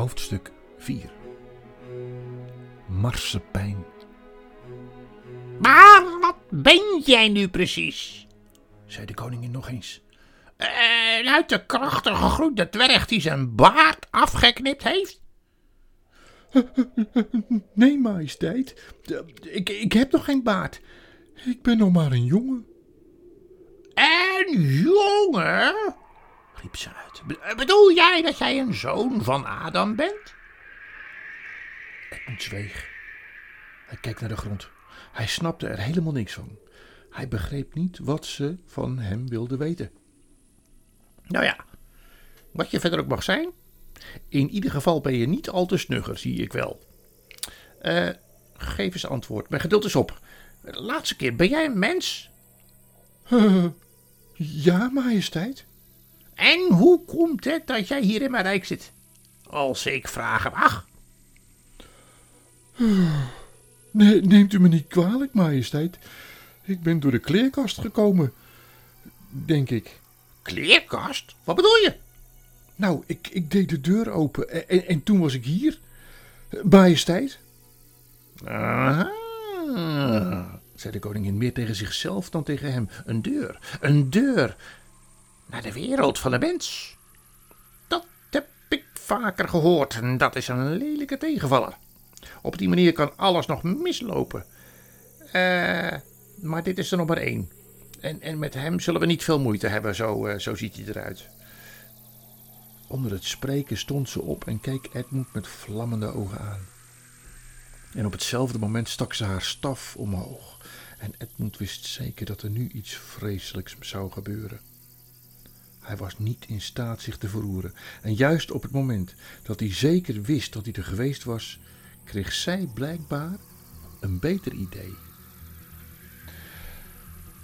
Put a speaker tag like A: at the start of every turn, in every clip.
A: Hoofdstuk 4 Marsepijn.
B: Maar wat ben jij nu precies?
A: zei de koningin nog eens.
B: En uit de krachtige groene dwerg die zijn baard afgeknipt heeft?
A: Nee, majesteit. Ik, ik heb nog geen baard. Ik ben nog maar een jongen.
B: En jongen? Riep ze uit. Be- Bedoel jij dat jij een zoon van Adam bent?
A: Edmund zweeg. Hij keek naar de grond. Hij snapte er helemaal niks van. Hij begreep niet wat ze van hem wilde weten.
B: Nou ja, wat je verder ook mag zijn. In ieder geval ben je niet al te snugger, zie ik wel. Eh, geef eens antwoord. Mijn geduld is op. De laatste keer, ben jij een mens?
A: Ja, majesteit.
B: En hoe komt het dat jij hier in mijn rijk zit? Als ik vragen mag.
A: Nee, neemt u me niet kwalijk, majesteit. Ik ben door de kleerkast gekomen. Denk ik.
B: Kleerkast? Wat bedoel je?
A: Nou, ik, ik deed de deur open en, en, en toen was ik hier. Majesteit.
B: Aha,
A: zei de koningin meer tegen zichzelf dan tegen hem. Een deur, een deur.
B: Naar de wereld van de mens. Dat heb ik vaker gehoord en dat is een lelijke tegenvaller. Op die manier kan alles nog mislopen. Eh, maar dit is er nog maar één. En, en met hem zullen we niet veel moeite hebben, zo, eh, zo ziet hij eruit.
A: Onder het spreken stond ze op en keek Edmund met vlammende ogen aan. En op hetzelfde moment stak ze haar staf omhoog. En Edmund wist zeker dat er nu iets vreselijks zou gebeuren. Hij was niet in staat zich te verroeren. En juist op het moment dat hij zeker wist dat hij er geweest was, kreeg zij blijkbaar een beter idee.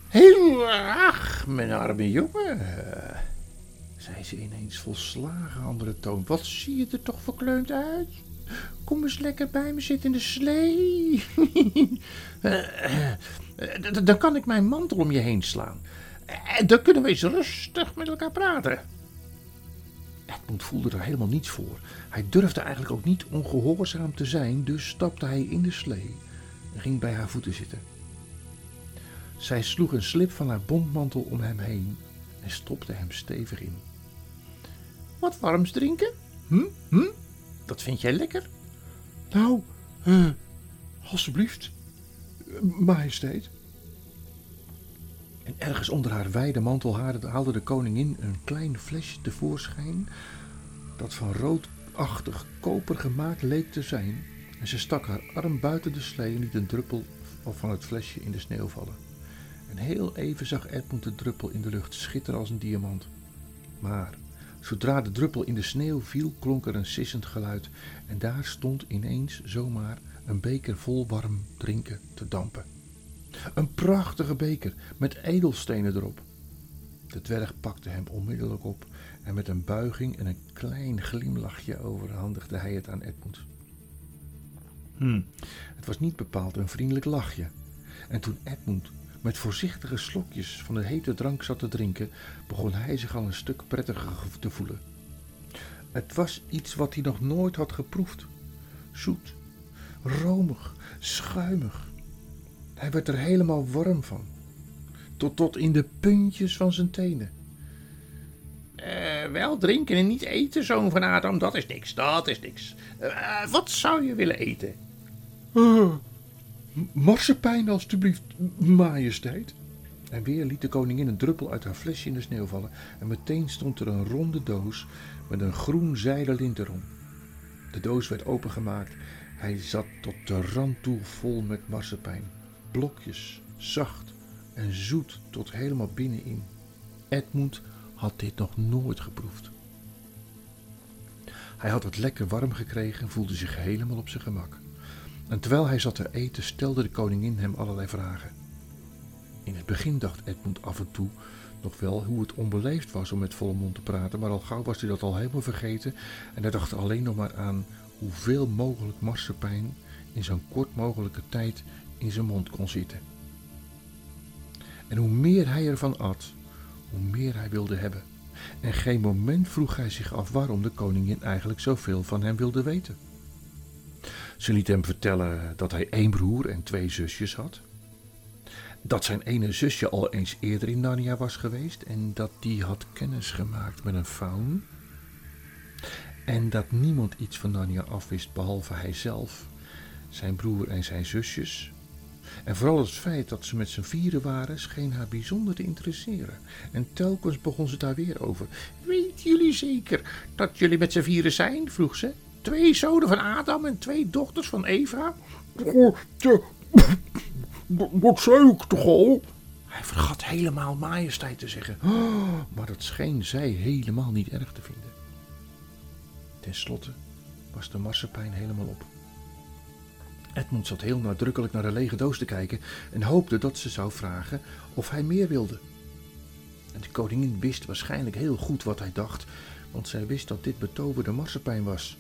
B: Heel ach, mijn arme jongen.
A: zei ze ineens volslagen andere toon. Wat zie je er toch verkleumd uit? Kom eens lekker bij me zitten in de slee.
B: Eh, eh, Dan kan ik mijn mantel om je heen slaan. En dan kunnen we eens rustig met elkaar praten.
A: Edmund voelde er helemaal niets voor. Hij durfde eigenlijk ook niet ongehoorzaam te zijn, dus stapte hij in de slee en ging bij haar voeten zitten. Zij sloeg een slip van haar bontmantel om hem heen en stopte hem stevig in.
B: Wat warms drinken? Hm? Hm? Dat vind jij lekker?
A: Nou, eh, alstublieft, Eh, majesteit. En ergens onder haar wijde mantel haalde haalde de koningin een klein flesje tevoorschijn dat van roodachtig koper gemaakt leek te zijn. En ze stak haar arm buiten de slee en liet een druppel van het flesje in de sneeuw vallen. En heel even zag Edmund de druppel in de lucht schitteren als een diamant. Maar zodra de druppel in de sneeuw viel, klonk er een sissend geluid. En daar stond ineens zomaar een beker vol warm drinken te dampen. Een prachtige beker met edelstenen erop. De dwerg pakte hem onmiddellijk op en met een buiging en een klein glimlachje overhandigde hij het aan Edmund. Hm, het was niet bepaald een vriendelijk lachje. En toen Edmund met voorzichtige slokjes van de hete drank zat te drinken, begon hij zich al een stuk prettiger te voelen. Het was iets wat hij nog nooit had geproefd. Zoet, romig, schuimig. Hij werd er helemaal warm van. Tot, tot in de puntjes van zijn tenen.
B: Eh, wel drinken en niet eten, zoon van Adam, dat is niks, dat is niks. Eh, wat zou je willen eten?
A: Uh, marsepein, alstublieft, majesteit. En weer liet de koningin een druppel uit haar flesje in de sneeuw vallen. En meteen stond er een ronde doos met een groen zijden lint erom. De doos werd opengemaakt. Hij zat tot de rand toe vol met marsepein. Blokjes, zacht en zoet tot helemaal binnenin. Edmund had dit nog nooit geproefd. Hij had het lekker warm gekregen en voelde zich helemaal op zijn gemak. En terwijl hij zat te eten, stelde de koningin hem allerlei vragen. In het begin dacht Edmund af en toe nog wel hoe het onbeleefd was om met volle mond te praten, maar al gauw was hij dat al helemaal vergeten en hij dacht alleen nog maar aan hoeveel mogelijk marsepein in zo'n kort mogelijke tijd in zijn mond kon zitten. En hoe meer hij ervan at, hoe meer hij wilde hebben. En geen moment vroeg hij zich af waarom de koningin eigenlijk zoveel van hem wilde weten. Ze liet hem vertellen dat hij één broer en twee zusjes had. Dat zijn ene zusje al eens eerder in Narnia was geweest en dat die had kennis gemaakt met een faun. En dat niemand iets van Narnia afwist behalve hijzelf, zijn broer en zijn zusjes. En vooral het feit dat ze met z'n vieren waren, scheen haar bijzonder te interesseren. En telkens begon ze daar weer over.
B: Weet jullie zeker dat jullie met z'n vieren zijn? vroeg ze. Twee zonen van Adam en twee dochters van Eva?
A: Wat zei ik toch al?
B: Hij vergat helemaal majesteit te zeggen.
A: maar dat scheen zij helemaal niet erg te vinden. Ten slotte was de marsepein helemaal op. Edmund zat heel nadrukkelijk naar de lege doos te kijken en hoopte dat ze zou vragen of hij meer wilde. En de koningin wist waarschijnlijk heel goed wat hij dacht, want zij wist dat dit betoverde marsepein was.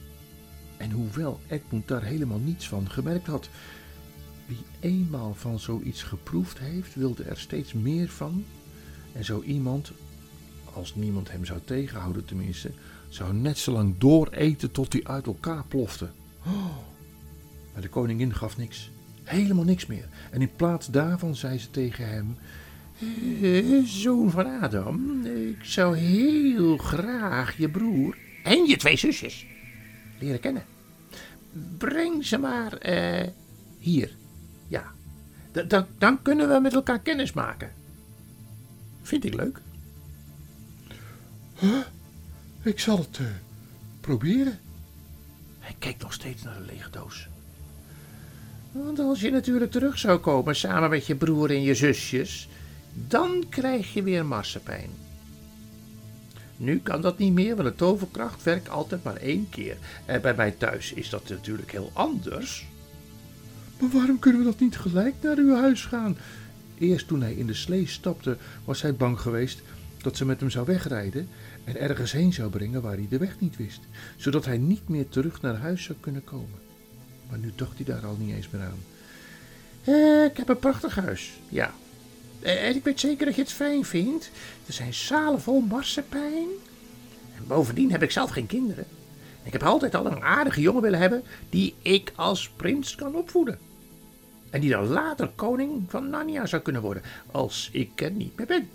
A: En hoewel Edmund daar helemaal niets van gemerkt had, wie eenmaal van zoiets geproefd heeft, wilde er steeds meer van. En zo iemand, als niemand hem zou tegenhouden tenminste, zou net zo lang dooreten tot hij uit elkaar plofte. Oh. Maar de koningin gaf niks. Helemaal niks meer. En in plaats daarvan zei ze tegen hem:
B: eh, Zoon van Adam, ik zou heel graag je broer en je twee zusjes leren kennen. Breng ze maar uh, hier. Ja, dan, dan kunnen we met elkaar kennis maken. Vind ik leuk.
A: Huh? Ik zal het uh, proberen.
B: Hij kijkt nog steeds naar de lege doos. Want als je natuurlijk terug zou komen samen met je broer en je zusjes, dan krijg je weer massapijn. Nu kan dat niet meer, want de toverkracht werkt altijd maar één keer. En bij mij thuis is dat natuurlijk heel anders.
A: Maar waarom kunnen we dat niet gelijk naar uw huis gaan? Eerst toen hij in de slee stapte, was hij bang geweest dat ze met hem zou wegrijden en ergens heen zou brengen waar hij de weg niet wist, zodat hij niet meer terug naar huis zou kunnen komen. Maar nu dacht hij daar al niet eens meer aan.
B: Eh, ik heb een prachtig huis, ja. Eh, en ik weet zeker dat je het fijn vindt. Er zijn zalen vol marsepein. En bovendien heb ik zelf geen kinderen. Ik heb altijd al een aardige jongen willen hebben die ik als prins kan opvoeden. En die dan later koning van Narnia zou kunnen worden, als ik er niet meer ben.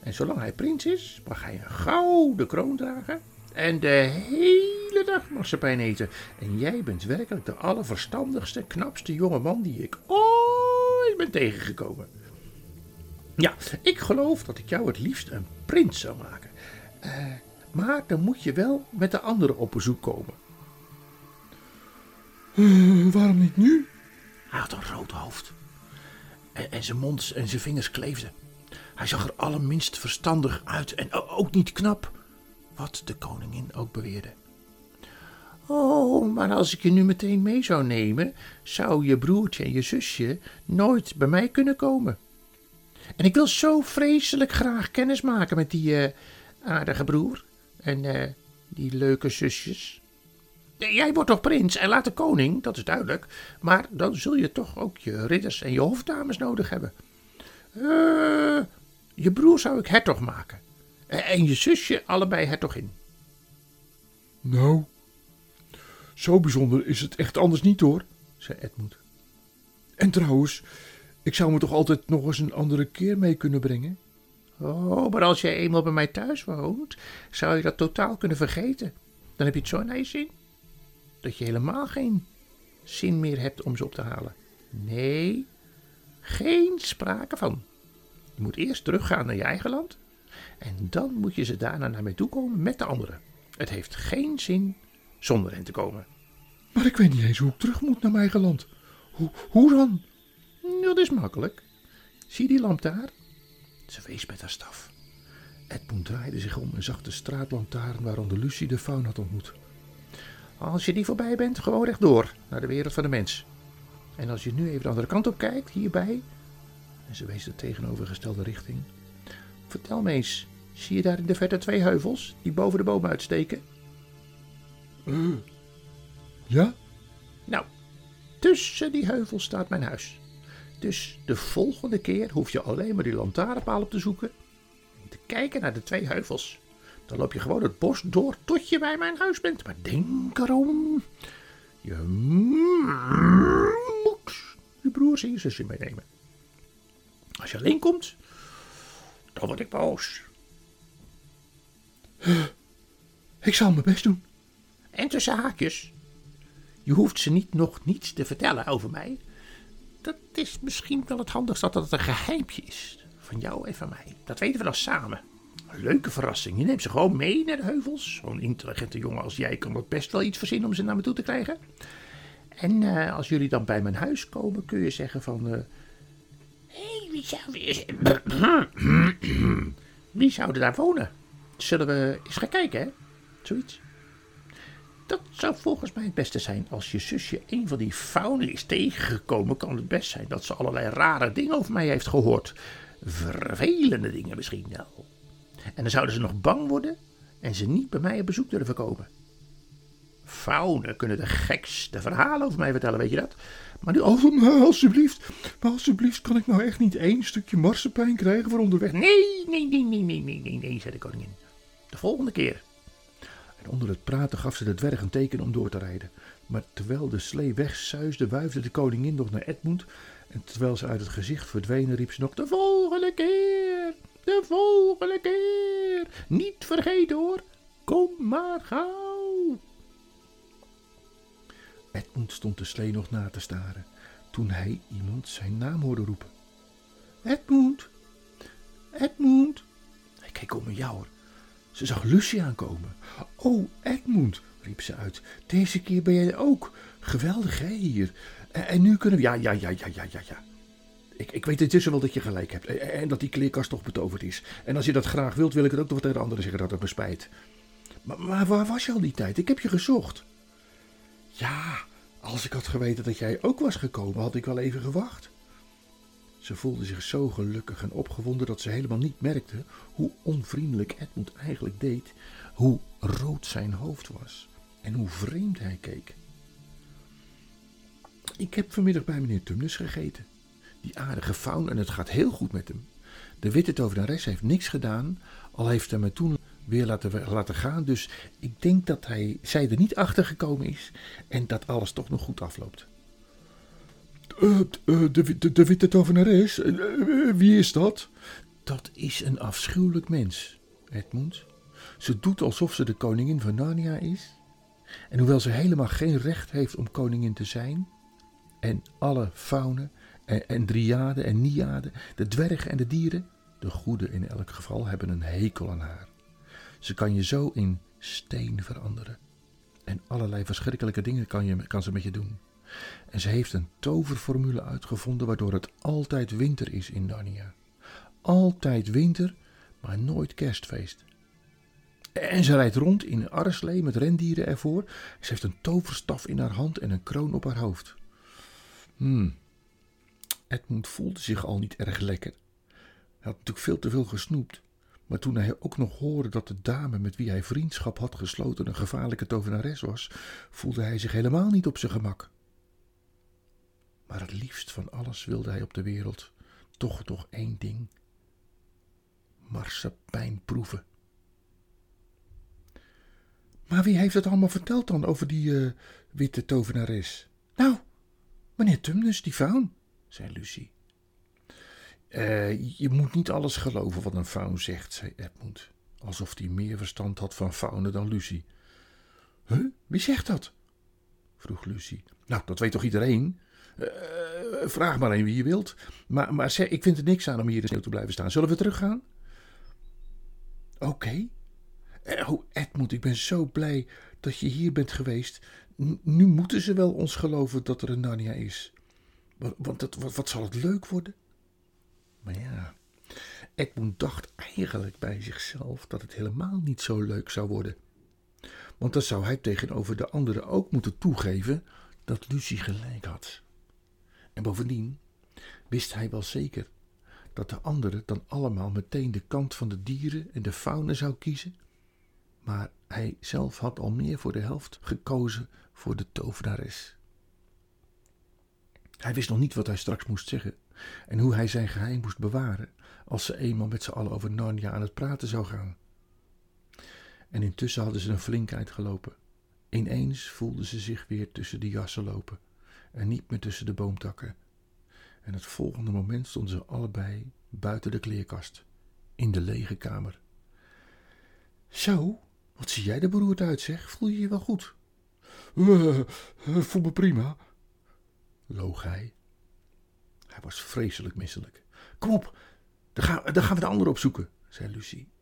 B: En zolang hij prins is, mag hij een gouden kroon dragen en de hele dag marsepein eten. En jij bent werkelijk de allerverstandigste, knapste jonge man die ik ooit ben tegengekomen. Ja, ik geloof dat ik jou het liefst een prins zou maken. Uh, maar dan moet je wel met de anderen op bezoek komen.
A: Uh, waarom niet nu?
B: Hij had een rood hoofd. En, en zijn mond en zijn vingers kleefden. Hij zag er allerminst verstandig uit en ook niet knap. Wat de koningin ook beweerde. Oh, maar als ik je nu meteen mee zou nemen, zou je broertje en je zusje nooit bij mij kunnen komen. En ik wil zo vreselijk graag kennis maken met die uh, aardige broer en uh, die leuke zusjes. Jij wordt toch prins en later koning, dat is duidelijk. Maar dan zul je toch ook je ridders en je hofdames nodig hebben. Je broer zou ik hertog maken. En je zusje allebei hertogin.
A: Nou, zo bijzonder is het echt anders niet hoor, zei Edmund. En trouwens, ik zou me toch altijd nog eens een andere keer mee kunnen brengen?
B: Oh, maar als jij eenmaal bij mij thuis woont, zou je dat totaal kunnen vergeten. Dan heb je het zo naar je zin. Dat je helemaal geen zin meer hebt om ze op te halen. Nee, geen sprake van. Je moet eerst teruggaan naar je eigen land. En dan moet je ze daarna naar mij toe komen met de anderen. Het heeft geen zin zonder hen te komen.
A: Maar ik weet niet eens hoe ik terug moet naar mijn eigen land. Hoe, hoe dan?
B: Dat is makkelijk. Zie die lamp daar? Ze wees met haar staf.
A: Edmund draaide zich om en zag de straatlantaarn waaronder Lucie de faun had ontmoet.
B: Als je die voorbij bent, gewoon rechtdoor naar de wereld van de mens. En als je nu even de andere kant op kijkt, hierbij, en ze wees de tegenovergestelde richting. Vertel me eens, zie je daar in de verte twee heuvels die boven de boom uitsteken?
A: Uh, ja?
B: Nou, tussen die heuvels staat mijn huis. Dus de volgende keer hoef je alleen maar die lantaarnpaal op te zoeken. En te kijken naar de twee heuvels. Dan loop je gewoon het bos door tot je bij mijn huis bent. Maar denk erom, je moet je broers en je zusje meenemen. Als je alleen komt, dan word ik boos.
A: Ik zal mijn best doen.
B: En tussen haakjes, je hoeft ze niet nog niets te vertellen over mij. Dat is misschien wel het handigst dat het een geheimpje is. Van jou en van mij. Dat weten we dan samen. Een leuke verrassing. Je neemt ze gewoon mee naar de heuvels. Zo'n intelligente jongen als jij kan er best wel iets verzinnen om ze naar me toe te krijgen. En eh, als jullie dan bij mijn huis komen, kun je zeggen van... Hey, wie zou... wie zou er daar wonen? Zullen we eens gaan kijken, hè? Zoiets. Dat zou volgens mij het beste zijn. Als je zusje een van die faunen is tegengekomen, kan het best zijn dat ze allerlei rare dingen over mij heeft gehoord. Vervelende dingen misschien wel. En dan zouden ze nog bang worden en ze niet bij mij op bezoek durven komen. Faunen kunnen de gekste verhalen over mij vertellen, weet je dat?
A: Maar nu, oh, alsjeblieft, maar alsjeblieft, kan ik nou echt niet één stukje marsepein krijgen voor onderweg?
B: Nee, nee, nee, nee, nee, nee, nee, nee, zei de koningin. De volgende keer.
A: En onder het praten gaf ze de dwerg een teken om door te rijden. Maar terwijl de slee wegsuisde, wuifde de koningin nog naar Edmund. En terwijl ze uit het gezicht verdwenen, riep ze nog: De volgende keer! De volgende keer! Niet vergeten hoor! Kom maar gauw! Edmund stond de slee nog na te staren toen hij iemand zijn naam hoorde roepen. Edmund! Edmund! Hij keek om een jouwer. Ze zag Lucie aankomen. Oh, Edmund, riep ze uit. Deze keer ben jij ook. Geweldig, hè, hier. En, nu kunnen we... Ja, ja, ja, ja, ja, ja, ja. Ik, ik weet intussen wel dat je gelijk hebt. En, en, dat die kleerkast toch betoverd is. En als je dat graag wilt, wil ik het ook nog tegen de anderen zeggen dat het me spijt. Maar, maar waar was je al die tijd? Ik heb je gezocht. Ja, als ik had geweten dat jij ook was gekomen, had ik wel even gewacht. Ze voelde zich zo gelukkig en opgewonden dat ze helemaal niet merkte hoe onvriendelijk Edmund eigenlijk deed, hoe rood zijn hoofd was en hoe vreemd hij keek. Ik heb vanmiddag bij meneer Tumnus gegeten. Die aardige faun en het gaat heel goed met hem. De witte tovenares heeft niks gedaan, al heeft hij me toen weer laten, laten gaan. Dus ik denk dat hij, zij er niet achter gekomen is en dat alles toch nog goed afloopt. Uh, uh, de, witte tovenares? Uh, wie is dat? Dat is een afschuwelijk mens, Edmund. Ze doet alsof ze de koningin van Narnia is. En hoewel ze helemaal geen recht heeft om koningin te zijn, en alle faunen en, en driaden en niaden, de dwergen en de dieren, de goede in elk geval, hebben een hekel aan haar. Ze kan je zo in steen veranderen. En allerlei verschrikkelijke dingen kan, je, kan ze met je doen. En ze heeft een toverformule uitgevonden waardoor het altijd winter is in Narnia. Altijd winter, maar nooit kerstfeest. En ze rijdt rond in een arreslee met rendieren ervoor. Ze heeft een toverstaf in haar hand en een kroon op haar hoofd. Hmm. Edmund voelde zich al niet erg lekker. Hij had natuurlijk veel te veel gesnoept. Maar toen hij ook nog hoorde dat de dame met wie hij vriendschap had gesloten een gevaarlijke tovenares was, voelde hij zich helemaal niet op zijn gemak. Maar het liefst van alles wilde hij op de wereld toch nog één ding: marsepein proeven. Maar wie heeft het allemaal verteld dan over die uh, witte tovenares? Nou, meneer Tumnus, die faun, zei Lucie. Uh, je moet niet alles geloven wat een faun zegt, zei Edmund, alsof hij meer verstand had van faunen dan Lucie. Huh? Wie zegt dat? Vroeg Lucie. Nou, dat weet toch iedereen? Uh, vraag maar een wie je wilt. Maar, maar zeg, ik vind er niks aan om hier in sneeuw te blijven staan. Zullen we teruggaan? Oké. Okay. Uh, oh, Edmund, ik ben zo blij dat je hier bent geweest. Nu moeten ze wel ons geloven dat er een Narnia is. Want het, wat, wat zal het leuk worden? Maar ja, Edmund dacht eigenlijk bij zichzelf dat het helemaal niet zo leuk zou worden. Want dan zou hij tegenover de anderen ook moeten toegeven dat Lucie gelijk had. En bovendien wist hij wel zeker dat de anderen dan allemaal meteen de kant van de dieren en de fauna zou kiezen. Maar hij zelf had al meer voor de helft gekozen voor de tovenares. Hij wist nog niet wat hij straks moest zeggen en hoe hij zijn geheim moest bewaren als ze eenmaal met z'n allen over Narnia aan het praten zou gaan. En intussen hadden ze een flinkheid gelopen. Ineens voelden ze zich weer tussen de jassen lopen en niet meer tussen de boomtakken. En het volgende moment stonden ze allebei buiten de kleerkast, in de lege kamer. Zo, wat zie jij er beroerd uit, zeg? Voel je je wel goed? Uh, voel me prima, loog hij. Hij was vreselijk misselijk. Kom op, dan gaan, dan gaan we de ander opzoeken, zei Lucie.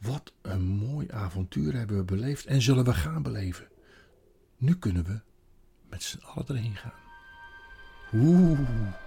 A: Wat een mooi avontuur hebben we beleefd en zullen we gaan beleven. Nu kunnen we met z'n allen erheen gaan. Oeh.